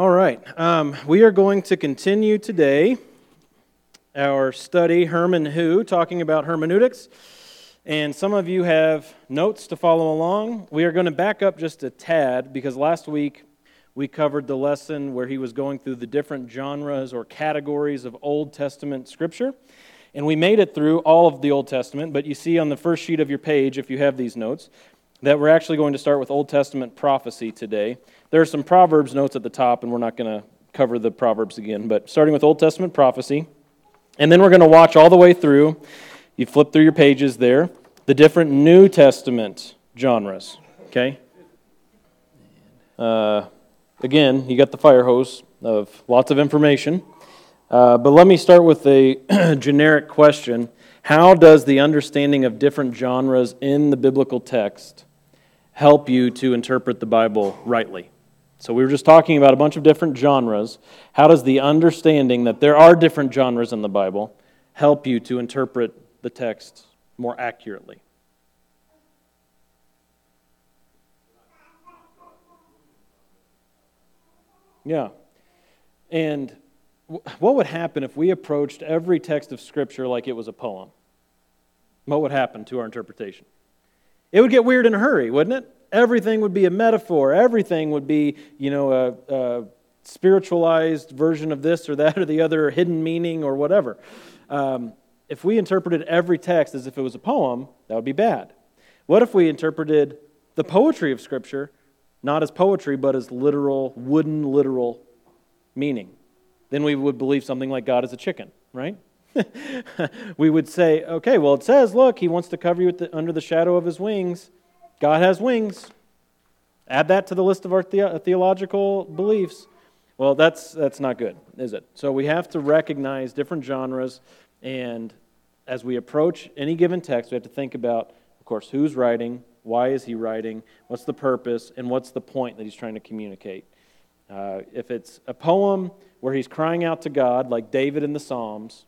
All right. Um, we are going to continue today our study, Herman Who, talking about hermeneutics. And some of you have notes to follow along. We are going to back up just a tad because last week we covered the lesson where he was going through the different genres or categories of Old Testament scripture. And we made it through all of the Old Testament, but you see on the first sheet of your page, if you have these notes, that we're actually going to start with Old Testament prophecy today. There are some Proverbs notes at the top, and we're not going to cover the Proverbs again, but starting with Old Testament prophecy. And then we're going to watch all the way through. You flip through your pages there, the different New Testament genres. Okay? Uh, again, you got the fire hose of lots of information. Uh, but let me start with a generic question How does the understanding of different genres in the biblical text help you to interpret the Bible rightly? So, we were just talking about a bunch of different genres. How does the understanding that there are different genres in the Bible help you to interpret the text more accurately? Yeah. And what would happen if we approached every text of Scripture like it was a poem? What would happen to our interpretation? It would get weird in a hurry, wouldn't it? everything would be a metaphor. Everything would be, you know, a, a spiritualized version of this or that or the other hidden meaning or whatever. Um, if we interpreted every text as if it was a poem, that would be bad. What if we interpreted the poetry of Scripture not as poetry, but as literal, wooden, literal meaning? Then we would believe something like God is a chicken, right? we would say, okay, well, it says, look, he wants to cover you the, under the shadow of his wings. God has wings. Add that to the list of our the- theological beliefs. Well, that's, that's not good, is it? So we have to recognize different genres, and as we approach any given text, we have to think about, of course, who's writing, why is he writing, what's the purpose, and what's the point that he's trying to communicate. Uh, if it's a poem where he's crying out to God, like David in the Psalms,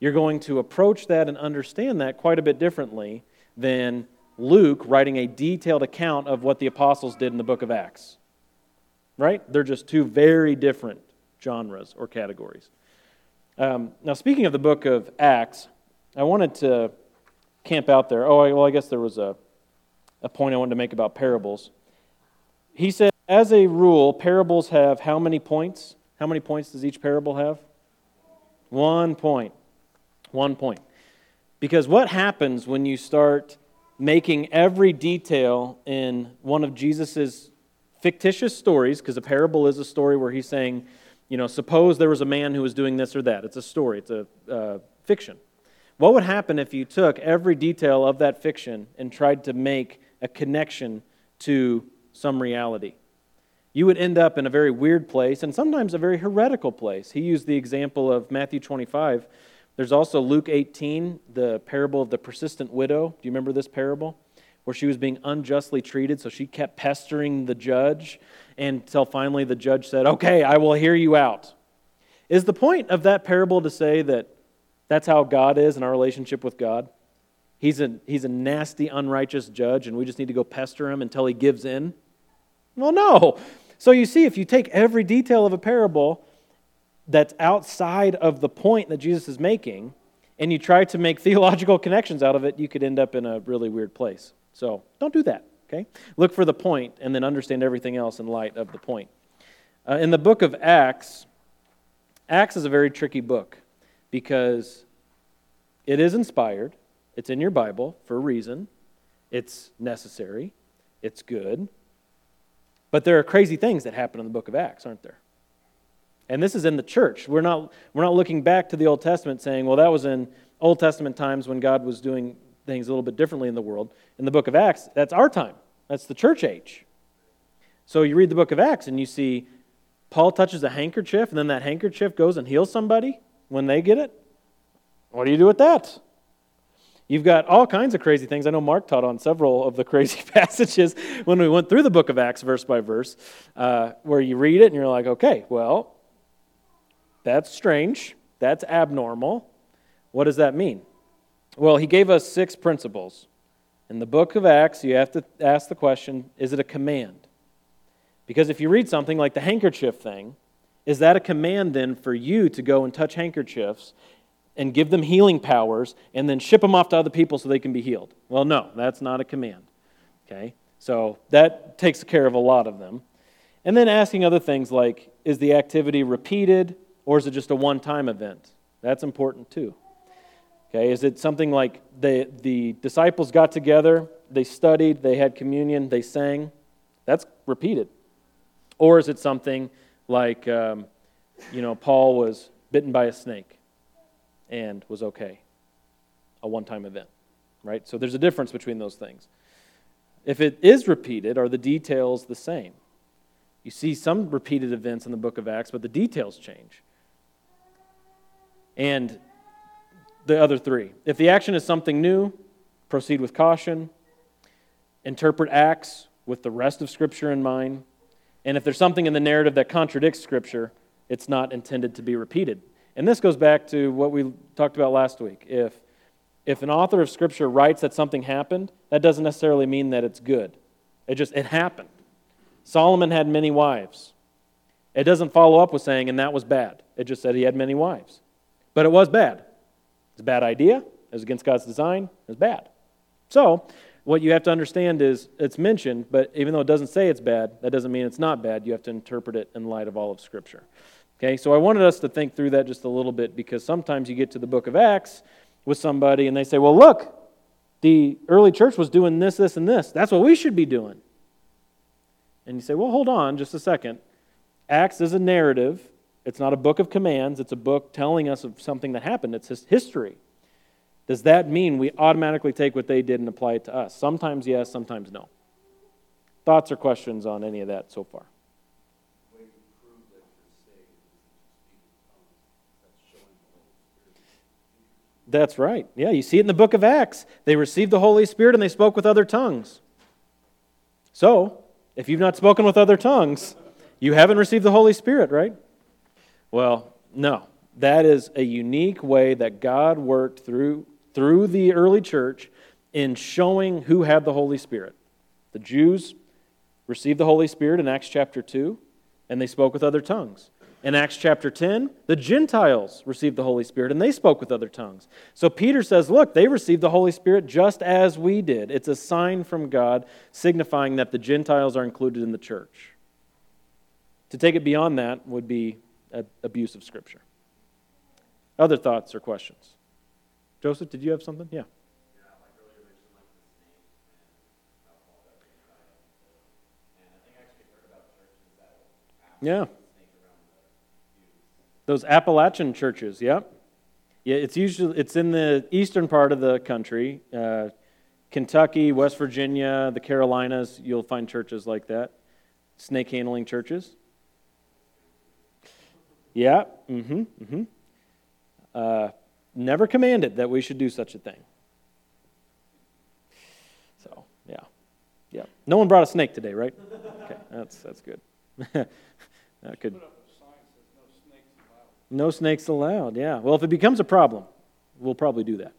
you're going to approach that and understand that quite a bit differently than Luke writing a detailed account of what the apostles did in the book of Acts. Right? They're just two very different genres or categories. Um, now, speaking of the book of Acts, I wanted to camp out there. Oh, well, I guess there was a, a point I wanted to make about parables. He said, as a rule, parables have how many points? How many points does each parable have? One point. One point. Because what happens when you start making every detail in one of Jesus's fictitious stories, because a parable is a story where he's saying, you know, suppose there was a man who was doing this or that. It's a story, it's a uh, fiction. What would happen if you took every detail of that fiction and tried to make a connection to some reality? You would end up in a very weird place and sometimes a very heretical place. He used the example of Matthew 25 there's also Luke 18, the parable of the persistent widow. Do you remember this parable? Where she was being unjustly treated, so she kept pestering the judge until finally the judge said, Okay, I will hear you out. Is the point of that parable to say that that's how God is in our relationship with God? He's a, he's a nasty, unrighteous judge, and we just need to go pester him until he gives in? Well, no. So you see, if you take every detail of a parable that's outside of the point that Jesus is making, and you try to make theological connections out of it, you could end up in a really weird place. So don't do that, okay? Look for the point and then understand everything else in light of the point. Uh, in the book of Acts, Acts is a very tricky book because it is inspired, it's in your Bible for a reason, it's necessary, it's good. But there are crazy things that happen in the book of Acts, aren't there? And this is in the church. We're not, we're not looking back to the Old Testament saying, well, that was in Old Testament times when God was doing things a little bit differently in the world. In the book of Acts, that's our time, that's the church age. So you read the book of Acts and you see Paul touches a handkerchief, and then that handkerchief goes and heals somebody when they get it. What do you do with that? You've got all kinds of crazy things. I know Mark taught on several of the crazy passages when we went through the book of Acts verse by verse, uh, where you read it and you're like, okay, well, that's strange. That's abnormal. What does that mean? Well, he gave us six principles. In the book of Acts, you have to ask the question is it a command? Because if you read something like the handkerchief thing, is that a command then for you to go and touch handkerchiefs and give them healing powers and then ship them off to other people so they can be healed? Well, no, that's not a command. Okay? So that takes care of a lot of them. And then asking other things like is the activity repeated or is it just a one time event? That's important too. Okay, is it something like the, the disciples got together, they studied, they had communion, they sang? That's repeated. Or is it something like, um, you know, Paul was bitten by a snake and was okay? A one time event, right? So there's a difference between those things. If it is repeated, are the details the same? You see some repeated events in the book of Acts, but the details change. And the other three. If the action is something new, proceed with caution. Interpret Acts with the rest of Scripture in mind. And if there's something in the narrative that contradicts Scripture, it's not intended to be repeated. And this goes back to what we talked about last week. If, if an author of Scripture writes that something happened, that doesn't necessarily mean that it's good. It just, it happened. Solomon had many wives. It doesn't follow up with saying, and that was bad. It just said he had many wives. But it was bad. It's a bad idea. It was against God's design. It was bad. So, what you have to understand is it's mentioned, but even though it doesn't say it's bad, that doesn't mean it's not bad. You have to interpret it in light of all of Scripture. Okay, so I wanted us to think through that just a little bit because sometimes you get to the book of Acts with somebody and they say, well, look, the early church was doing this, this, and this. That's what we should be doing. And you say, well, hold on just a second. Acts is a narrative, it's not a book of commands, it's a book telling us of something that happened. It's history. Does that mean we automatically take what they did and apply it to us? Sometimes yes, sometimes no. Thoughts or questions on any of that so far? That's right. Yeah, you see it in the book of Acts. They received the Holy Spirit and they spoke with other tongues. So, if you've not spoken with other tongues, you haven't received the Holy Spirit, right? Well, no. That is a unique way that God worked through, through the early church in showing who had the Holy Spirit. The Jews received the Holy Spirit in Acts chapter 2, and they spoke with other tongues. In Acts chapter 10, the Gentiles received the Holy Spirit and they spoke with other tongues. So Peter says, Look, they received the Holy Spirit just as we did. It's a sign from God signifying that the Gentiles are included in the church. To take it beyond that would be abuse of Scripture. Other thoughts or questions? Joseph, did you have something? Yeah. Yeah. Those Appalachian churches, yep. Yeah, it's usually it's in the eastern part of the country, uh, Kentucky, West Virginia, the Carolinas. You'll find churches like that, snake handling churches. Yeah, mm-hmm, mm-hmm. Uh, never commanded that we should do such a thing. So, yeah, yeah. No one brought a snake today, right? Okay, that's that's good. that could. No snakes allowed, yeah. Well, if it becomes a problem, we'll probably do that.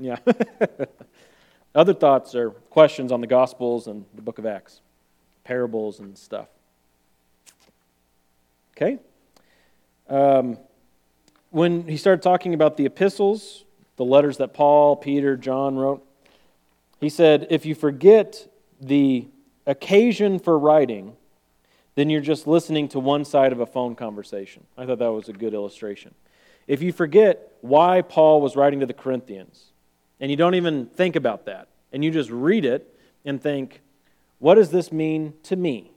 Okay. Yeah. Other thoughts or questions on the Gospels and the book of Acts, parables and stuff. Okay? Um, when he started talking about the epistles, the letters that Paul, Peter, John wrote, he said, if you forget the occasion for writing, then you're just listening to one side of a phone conversation. I thought that was a good illustration. If you forget why Paul was writing to the Corinthians, and you don't even think about that, and you just read it and think, what does this mean to me?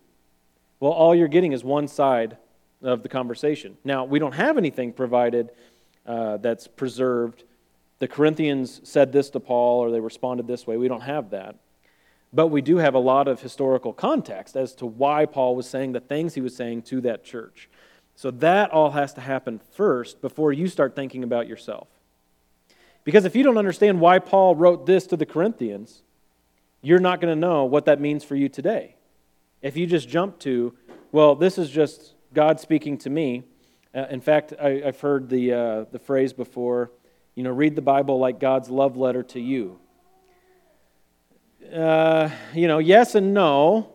Well, all you're getting is one side of the conversation. Now, we don't have anything provided uh, that's preserved. The Corinthians said this to Paul, or they responded this way. We don't have that. But we do have a lot of historical context as to why Paul was saying the things he was saying to that church. So that all has to happen first before you start thinking about yourself. Because if you don't understand why Paul wrote this to the Corinthians, you're not going to know what that means for you today. If you just jump to, well, this is just God speaking to me. Uh, in fact, I, have heard the, uh, the phrase before, you know, read the Bible like God's love letter to you uh, you know, yes and no.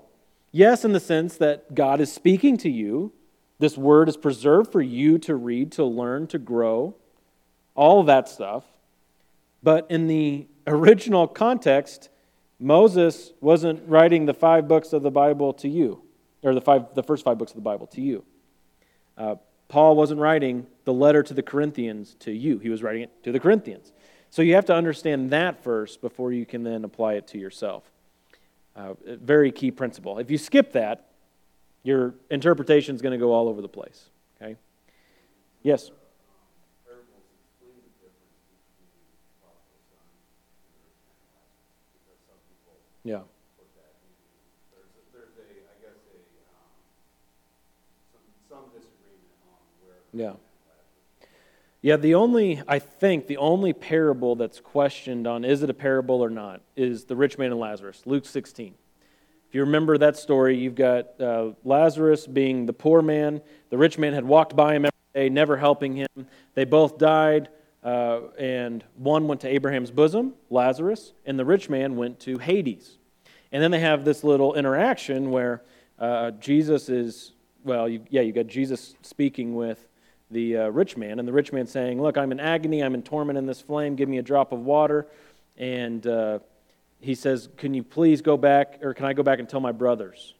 Yes, in the sense that God is speaking to you, This word is preserved for you to read, to learn, to grow, all that stuff. But in the original context, Moses wasn't writing the five books of the Bible to you, or the, five, the first five books of the Bible to you. Uh, Paul wasn't writing the letter to the Corinthians to you, he was writing it to the Corinthians. So you have to understand that first before you can then apply it to yourself. Uh, very key principle. If you skip that, your interpretation is going to go all over the place. Okay? Yes? Yeah. Yeah. Yeah, the only, I think, the only parable that's questioned on is it a parable or not is the rich man and Lazarus, Luke 16. If you remember that story, you've got uh, Lazarus being the poor man. The rich man had walked by him every day, never helping him. They both died, uh, and one went to Abraham's bosom, Lazarus, and the rich man went to Hades. And then they have this little interaction where uh, Jesus is, well, you, yeah, you got Jesus speaking with the uh, rich man, and the rich man saying, Look, I'm in agony, I'm in torment in this flame, give me a drop of water. And uh, he says, Can you please go back, or can I go back and tell my brothers?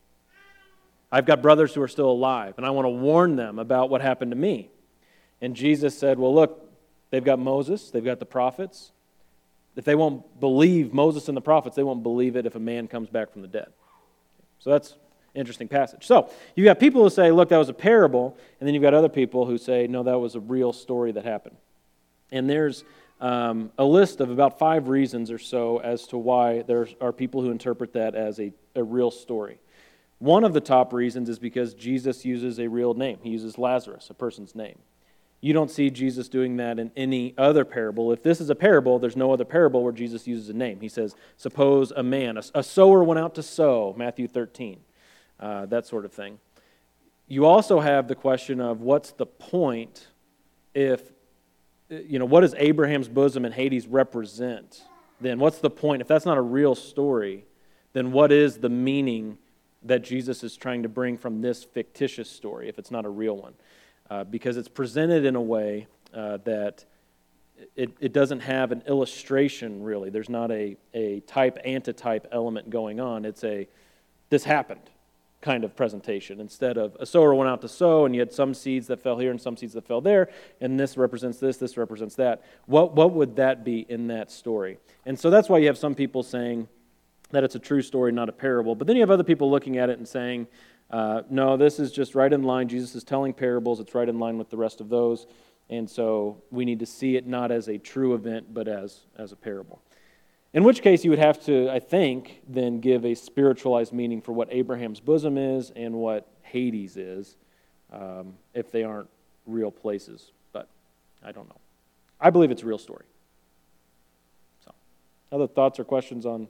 I've got brothers who are still alive, and I want to warn them about what happened to me. And Jesus said, Well, look, they've got Moses, they've got the prophets. If they won't believe Moses and the prophets, they won't believe it if a man comes back from the dead. So that's interesting passage. So you've got people who say, look, that was a parable, and then you've got other people who say, no, that was a real story that happened. And there's um, a list of about five reasons or so as to why there are people who interpret that as a, a real story. One of the top reasons is because Jesus uses a real name. He uses Lazarus, a person's name. You don't see Jesus doing that in any other parable. If this is a parable, there's no other parable where Jesus uses a name. He says, Suppose a man, a, a sower went out to sow, Matthew 13, uh, that sort of thing. You also have the question of what's the point if you know, what does Abraham's bosom and Hades represent? Then what's the point? If that's not a real story, then what is the meaning that Jesus is trying to bring from this fictitious story if it's not a real one? Uh, because it's presented in a way uh, that it, it doesn't have an illustration really. There's not a, a type antitype element going on. It's a this happened kind of presentation. Instead of a sower went out to sow and you had some seeds that fell here and some seeds that fell there and this represents this this represents that. What, what would that be in that story? And so that's why you have some people saying that it's a true story not a parable. But then you have other people looking at it and saying uh, no this is just right in line. Jesus is telling parables. It's right in line with the rest of those. And so we need to see it not as a true event but as as a parable in which case, you would have to, I think, then give a spiritualized meaning for what Abraham's bosom is and what Hades is, um, if they aren't real places. But I don't know. I believe it's a real story. So, other thoughts or questions on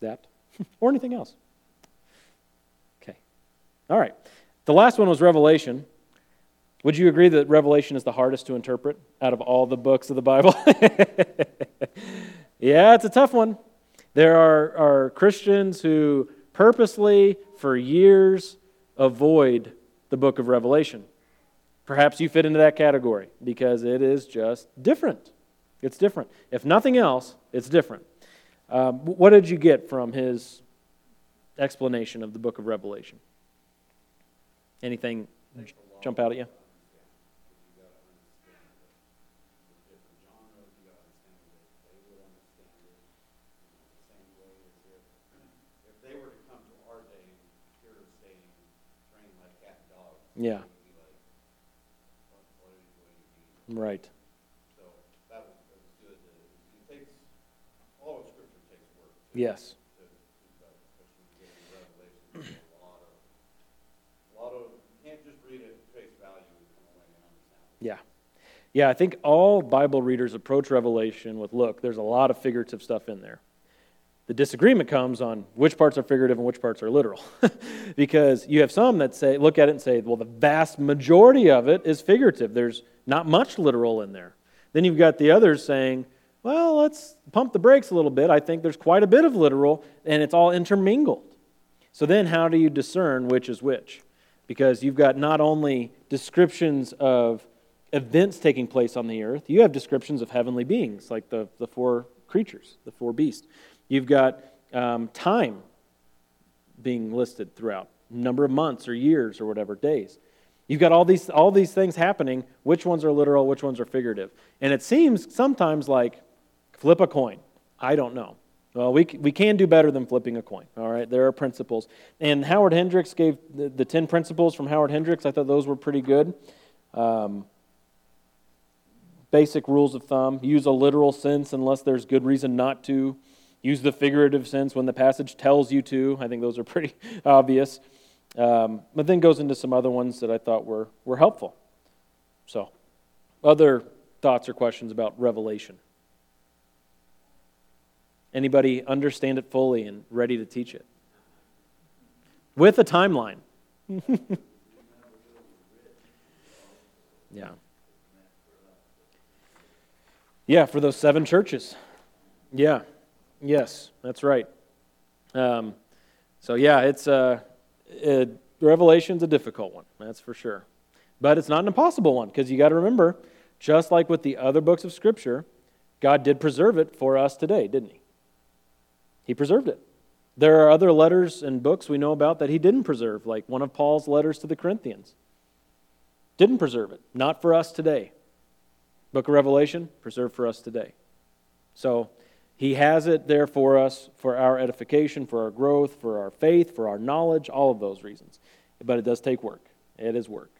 that or anything else? Okay. All right. The last one was Revelation. Would you agree that Revelation is the hardest to interpret out of all the books of the Bible? yeah, it's a tough one. There are, are Christians who purposely, for years, avoid the book of Revelation. Perhaps you fit into that category because it is just different. It's different. If nothing else, it's different. Um, what did you get from his explanation of the book of Revelation? Anything jump out at you? Yeah. Right. That was, that was good. It work. Yes. Yeah. Yeah, I think all Bible readers approach Revelation with look, there's a lot of figurative stuff in there. The disagreement comes on which parts are figurative and which parts are literal. because you have some that say, look at it and say, well, the vast majority of it is figurative. There's not much literal in there. Then you've got the others saying, well, let's pump the brakes a little bit. I think there's quite a bit of literal, and it's all intermingled. So then, how do you discern which is which? because you've got not only descriptions of events taking place on the earth, you have descriptions of heavenly beings, like the, the four creatures, the four beasts. You've got um, time being listed throughout, number of months or years or whatever, days. You've got all these, all these things happening. Which ones are literal, which ones are figurative? And it seems sometimes like flip a coin. I don't know. Well, we, we can do better than flipping a coin, all right? There are principles. And Howard Hendricks gave the, the 10 principles from Howard Hendricks. I thought those were pretty good. Um, basic rules of thumb use a literal sense unless there's good reason not to. Use the figurative sense when the passage tells you to. I think those are pretty obvious. Um, but then goes into some other ones that I thought were, were helpful. So, other thoughts or questions about Revelation? Anybody understand it fully and ready to teach it? With a timeline. yeah. Yeah, for those seven churches. Yeah. Yes, that's right. Um, so, yeah, it's uh, it, Revelation's a difficult one, that's for sure. But it's not an impossible one because you got to remember, just like with the other books of Scripture, God did preserve it for us today, didn't He? He preserved it. There are other letters and books we know about that He didn't preserve, like one of Paul's letters to the Corinthians. Didn't preserve it. Not for us today. Book of Revelation, preserved for us today. So, he has it there for us for our edification, for our growth, for our faith, for our knowledge, all of those reasons. But it does take work. It is work.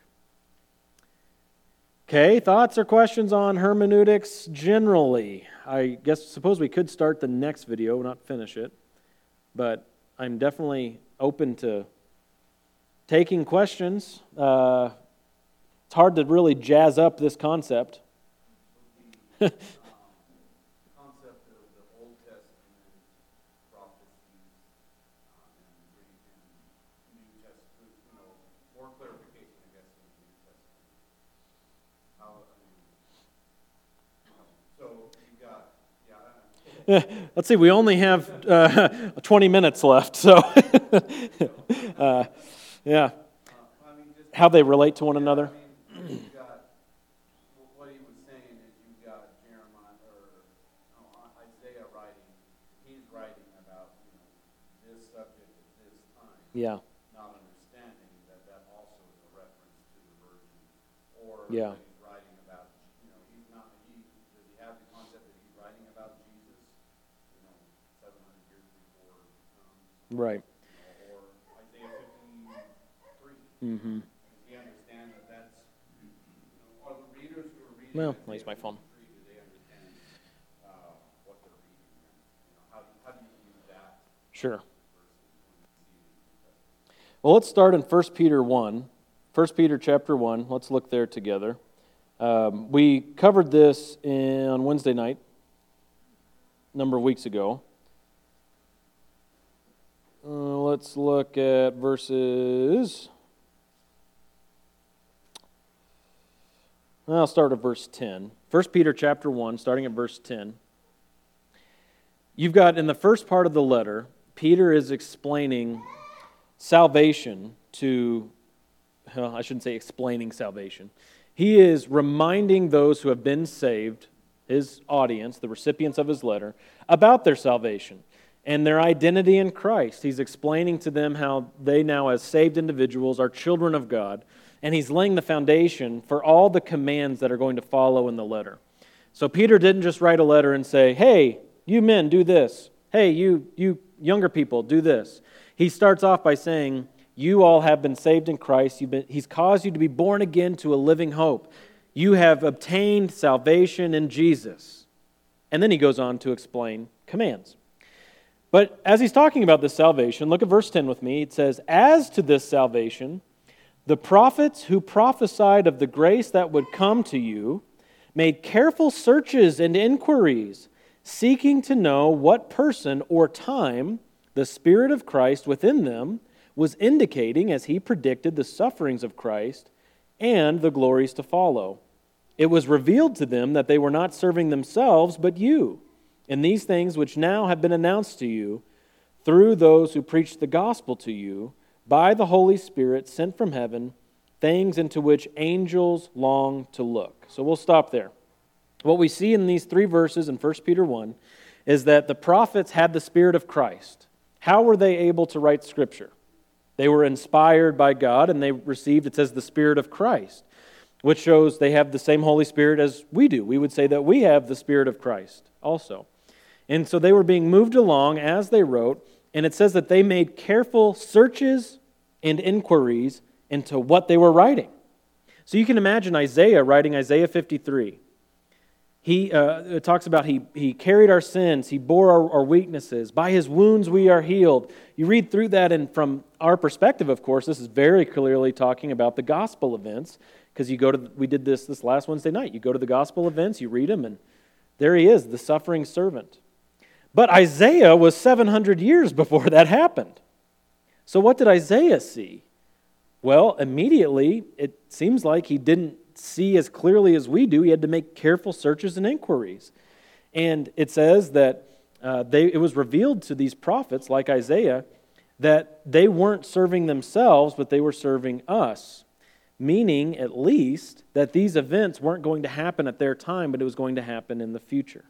Okay, thoughts or questions on hermeneutics generally? I guess suppose we could start the next video, not finish it, but I'm definitely open to taking questions. Uh, it's hard to really jazz up this concept. let's see, we only have uh, 20 minutes left, so uh, yeah. How they relate to one another. I mean you've got w what he was saying you've got Jeremiah or Isaiah writing he's writing about, this subject at this time. Yeah not understanding that that also is a reference to the virgin, or yeah. he's writing about, you know, he's not, he, does he have the concept that he's writing about Jesus, you know, 700 years before he comes? Right. Or Isaiah 53. Mm-hmm. He understand that that's, you know, the readers who are reading Well, use my phone. 53, do they understand uh, what they're reading? You know, how, how do you use that Sure. versus when you see the New Testament? Well, let's start in 1 Peter 1. 1 Peter chapter 1. Let's look there together. Um, we covered this in, on Wednesday night, a number of weeks ago. Let's look at verses. I'll start at verse 10. 1 Peter chapter 1, starting at verse 10. You've got in the first part of the letter, Peter is explaining salvation to, well, I shouldn't say explaining salvation. He is reminding those who have been saved, his audience, the recipients of his letter, about their salvation and their identity in Christ. He's explaining to them how they now, as saved individuals, are children of God. And he's laying the foundation for all the commands that are going to follow in the letter. So Peter didn't just write a letter and say, hey, you men, do this. Hey, you, you younger people, do this. He starts off by saying, You all have been saved in Christ. Been, he's caused you to be born again to a living hope. You have obtained salvation in Jesus. And then he goes on to explain commands. But as he's talking about this salvation, look at verse 10 with me. It says, As to this salvation, the prophets who prophesied of the grace that would come to you made careful searches and inquiries, seeking to know what person or time the Spirit of Christ within them was indicating as he predicted the sufferings of Christ and the glories to follow. It was revealed to them that they were not serving themselves, but you, in these things which now have been announced to you through those who preached the gospel to you by the Holy Spirit sent from heaven, things into which angels long to look. So we'll stop there. What we see in these three verses in 1 Peter 1 is that the prophets had the Spirit of Christ. How were they able to write Scripture? They were inspired by God and they received, it says, the Spirit of Christ, which shows they have the same Holy Spirit as we do. We would say that we have the Spirit of Christ also. And so they were being moved along as they wrote, and it says that they made careful searches and inquiries into what they were writing. So you can imagine Isaiah writing Isaiah 53 he uh, talks about he, he carried our sins, he bore our, our, weaknesses. By his wounds we are healed. You read through that, and from our perspective, of course, this is very clearly talking about the gospel events because you go to, we did this this last Wednesday night. You go to the gospel events, you read them, and there he is, the suffering servant. But Isaiah was 700 years before that happened. So what did Isaiah see? Well, immediately, it seems like he didn't see as clearly as we do. He had to make careful searches and inquiries. And it says that uh, they, it was revealed to these prophets, like Isaiah, that they weren't serving themselves, but they were serving us. Meaning, at least, that these events weren't going to happen at their time, but it was going to happen in the future.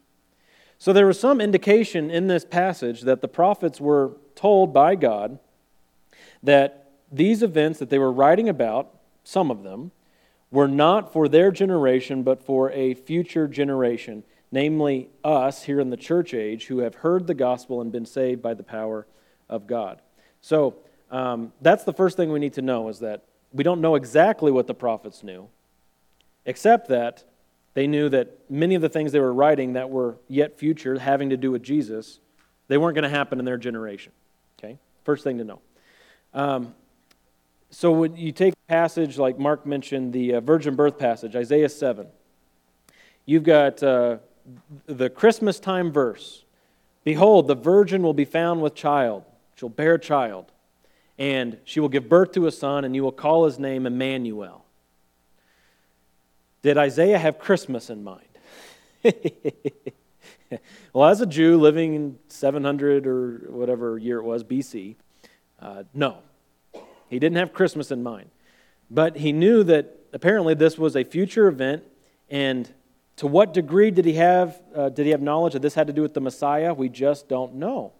So there was some indication in this passage that the prophets were told by God that these events that they were writing about, some of them, were not for their generation, but for a future generation, namely us here in the church age who have heard the gospel and been saved by the power of God. So um, that's the first thing we need to know is that we don't know exactly what the prophets knew, except that they knew that many of the things they were writing that were yet future, having to do with Jesus, they weren't going to happen in their generation. Okay? First thing to know. Um, so when you take a passage like Mark mentioned, the uh, virgin birth passage, Isaiah 7, you've got uh, the Christmas time verse Behold, the virgin will be found with child. She'll bear a child, and she will give birth to a son, and you will call his name Emmanuel. Did Isaiah have Christmas in mind? well, as a Jew living in 700 or whatever year it was, BC, uh, no. He didn't have Christmas in mind. But he knew that apparently this was a future event, and to what degree did he have, uh, did he have knowledge that this had to do with the Messiah? We just don't know.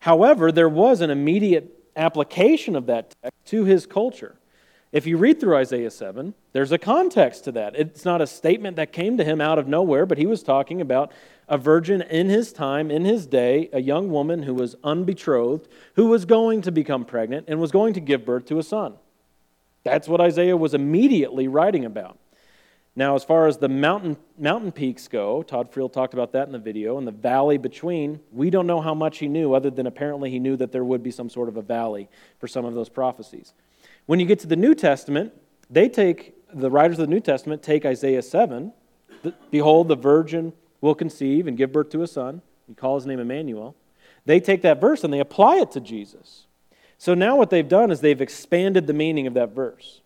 However, there was an immediate application of that text to his culture. If you read through Isaiah 7, there's a context to that. It's not a statement that came to him out of nowhere, but he was talking about a virgin in his time, in his day, a young woman who was unbetrothed, who was going to become pregnant and was going to give birth to a son. That's what Isaiah was immediately writing about. Now, as far as the mountain, mountain peaks go, Todd Friel talked about that in the video, and the valley between, we don't know how much he knew, other than apparently he knew that there would be some sort of a valley for some of those prophecies. When you get to the New Testament, they take, the writers of the New Testament take Isaiah 7, behold, the virgin will conceive and give birth to a son. He call his name Emmanuel. They take that verse and they apply it to Jesus. So now what they've done is they've expanded the meaning of that verse.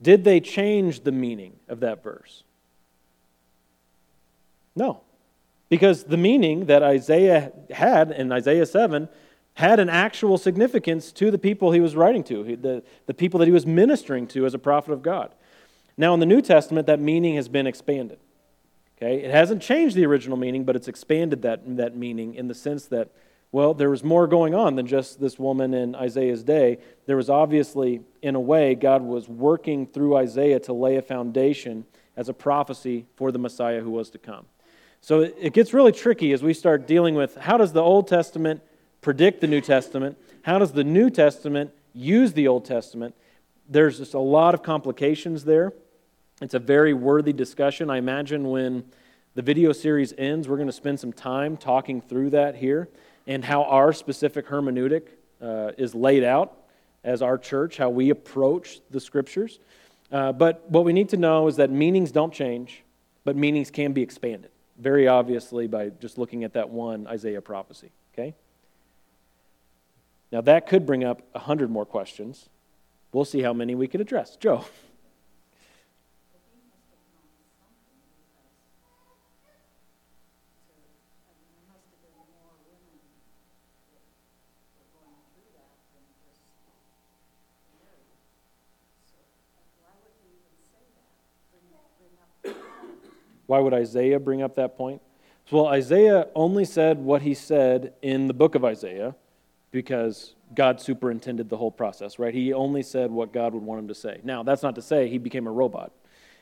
Did they change the meaning of that verse? No. Because the meaning that Isaiah had in Isaiah 7 had an actual significance to the people he was writing to, the, the people that he was ministering to as a prophet of God. Now, in the New Testament, that meaning has been expanded. Okay? It hasn't changed the original meaning, but it's expanded that, that meaning in the sense that, well, there was more going on than just this woman in Isaiah's day. There was obviously, in a way, God was working through Isaiah to lay a foundation as a prophecy for the Messiah who was to come. So it gets really tricky as we start dealing with how does the Old Testament predict the New Testament? How does the New Testament use the Old Testament? There's just a lot of complications there. It's a very worthy discussion. I imagine when the video series ends, we're going to spend some time talking through that here and how our specific hermeneutic uh, is laid out as our church, how we approach the scriptures. Uh, but what we need to know is that meanings don't change, but meanings can be expanded, very obviously, by just looking at that one Isaiah prophecy. Okay? Now, that could bring up 100 more questions. We'll see how many we can address. Joe. Why would Isaiah bring up that point? Well, Isaiah only said what he said in the book of Isaiah because God superintended the whole process, right? He only said what God would want him to say. Now, that's not to say he became a robot.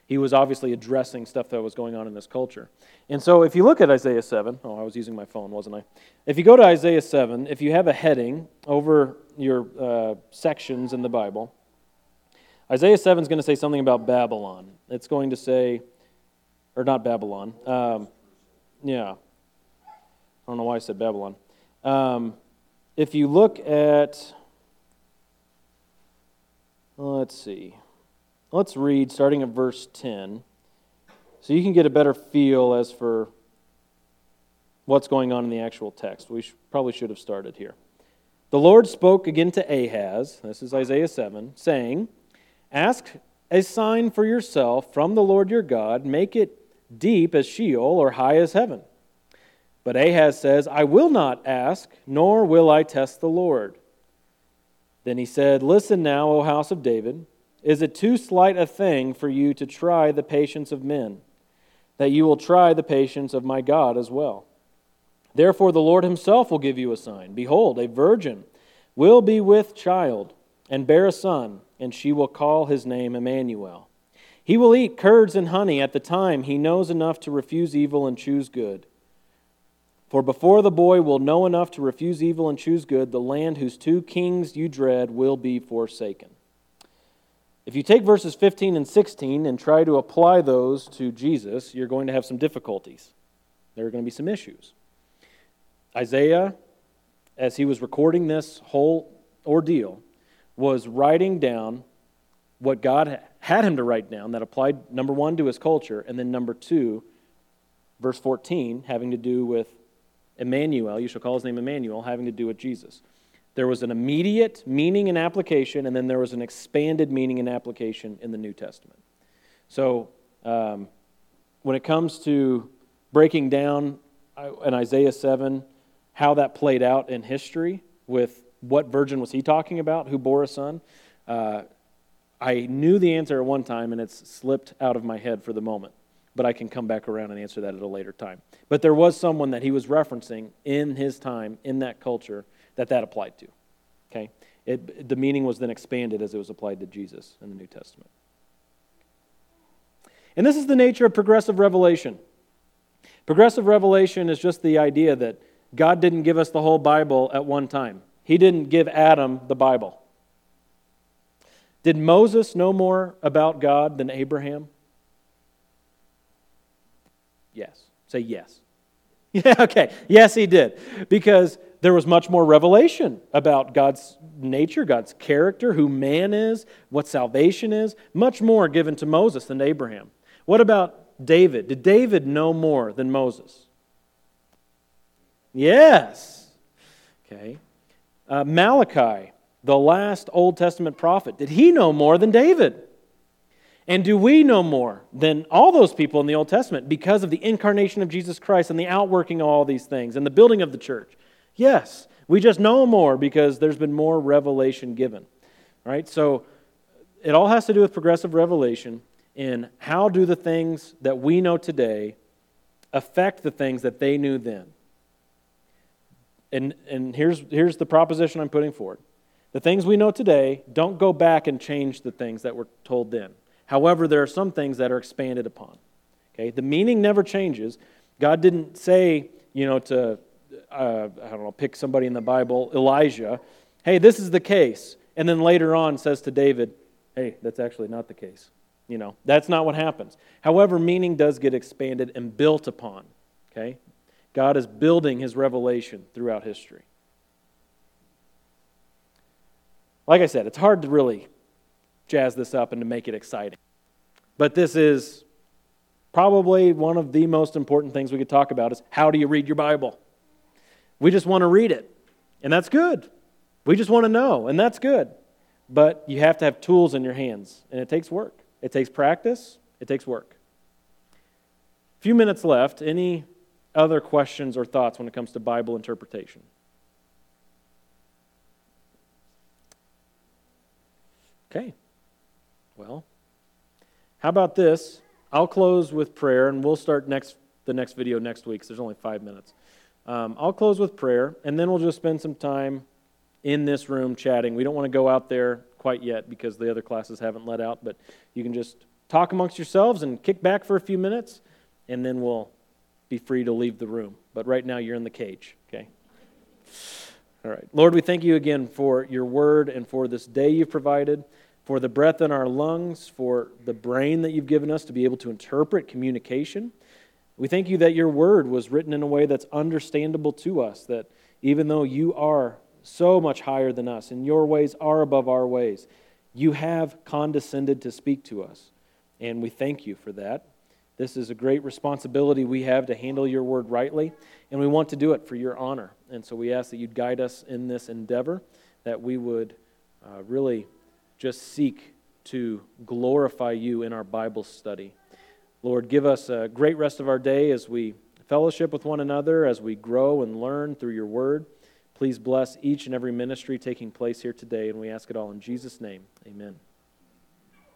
He was obviously addressing stuff that was going on in this culture. And so if you look at Isaiah 7, oh, I was using my phone, wasn't I? If you go to Isaiah 7, if you have a heading over your uh, sections in the Bible, Isaiah 7 is going to say something about Babylon. It's going to say, or not Babylon. Um, yeah. I don't know why I said Babylon. Um, if you look at, let's see, let's read starting at verse 10 so you can get a better feel as for what's going on in the actual text. We probably should have started here. The Lord spoke again to Ahaz, this is Isaiah 7, saying, Ask a sign for yourself from the Lord your God, make it deep as Sheol or high as heaven. But Ahaz says, I will not ask, nor will I test the Lord. Then he said, Listen now, O house of David. Is it too slight a thing for you to try the patience of men, that you will try the patience of my God as well? Therefore, the Lord himself will give you a sign. Behold, a virgin will be with child and bear a son, and she will call his name Emmanuel. He will eat curds and honey at the time he knows enough to refuse evil and choose good. For before the boy will know enough to refuse evil and choose good, the land whose two kings you dread will be forsaken. If you take verses 15 and 16 and try to apply those to Jesus, you're going to have some difficulties. There are going to be some issues. Isaiah, as he was recording this whole ordeal, was writing down what God had him to write down that applied, number one, to his culture, and then number two, verse 14, having to do with Emmanuel, you shall call his name Emmanuel, having to do with Jesus. There was an immediate meaning and application, and then there was an expanded meaning and application in the New Testament. So, um, when it comes to breaking down in Isaiah 7 how that played out in history with what virgin was he talking about, who bore a son, uh, I knew the answer at one time, and it's slipped out of my head for the moment but I can come back around and answer that at a later time. But there was someone that he was referencing in his time, in that culture, that that applied to. Okay? It, the meaning was then expanded as it was applied to Jesus in the New Testament. And this is the nature of progressive revelation. Progressive revelation is just the idea that God didn't give us the whole Bible at one time, He didn't give Adam the Bible. Did Moses know more about God than Abraham? Yes. Say yes. Yeah, okay. Yes, he did. Because there was much more revelation about God's nature, God's character, who man is, what salvation is, much more given to Moses than Abraham. What about David? Did David know more than Moses? Yes. Okay. Uh, Malachi, the last Old Testament prophet, did he know more than David? And do we know more than all those people in the Old Testament because of the incarnation of Jesus Christ and the outworking of all these things and the building of the church? Yes, we just know more because there's been more revelation given. Right? So it all has to do with progressive revelation in how do the things that we know today affect the things that they knew then. And, and here's, here's the proposition I'm putting forward. The things we know today don't go back and change the things that were told then. However, there are some things that are expanded upon. Okay, the meaning never changes. God didn't say, you know, to uh, I don't know, pick somebody in the Bible, Elijah, hey, this is the case, and then later on says to David, hey, that's actually not the case. You know, that's not what happens. However, meaning does get expanded and built upon. Okay, God is building His revelation throughout history. Like I said, it's hard to really jazz this up and to make it exciting. But this is probably one of the most important things we could talk about is how do you read your Bible? We just want to read it, and that's good. We just want to know, and that's good. But you have to have tools in your hands, and it takes work. It takes practice, it takes work. A few minutes left. Any other questions or thoughts when it comes to Bible interpretation? Okay. Well, how about this? I'll close with prayer, and we'll start next the next video next week. Cause there's only five minutes. Um, I'll close with prayer, and then we'll just spend some time in this room chatting. We don't want to go out there quite yet because the other classes haven't let out, but you can just talk amongst yourselves and kick back for a few minutes, and then we'll be free to leave the room. But right now, you're in the cage, okay? All right. Lord, we thank you again for your word and for this day you've provided, for the breath in our lungs, for the brain that you've given us to be able to interpret communication. We thank you that your word was written in a way that's understandable to us, that even though you are so much higher than us and your ways are above our ways, you have condescended to speak to us. And we thank you for that. This is a great responsibility we have to handle your word rightly, and we want to do it for your honor. And so we ask that you'd guide us in this endeavor, that we would uh, really just seek to glorify you in our Bible study. Lord, give us a great rest of our day as we fellowship with one another, as we grow and learn through your word. Please bless each and every ministry taking place here today, and we ask it all in Jesus' name. Amen.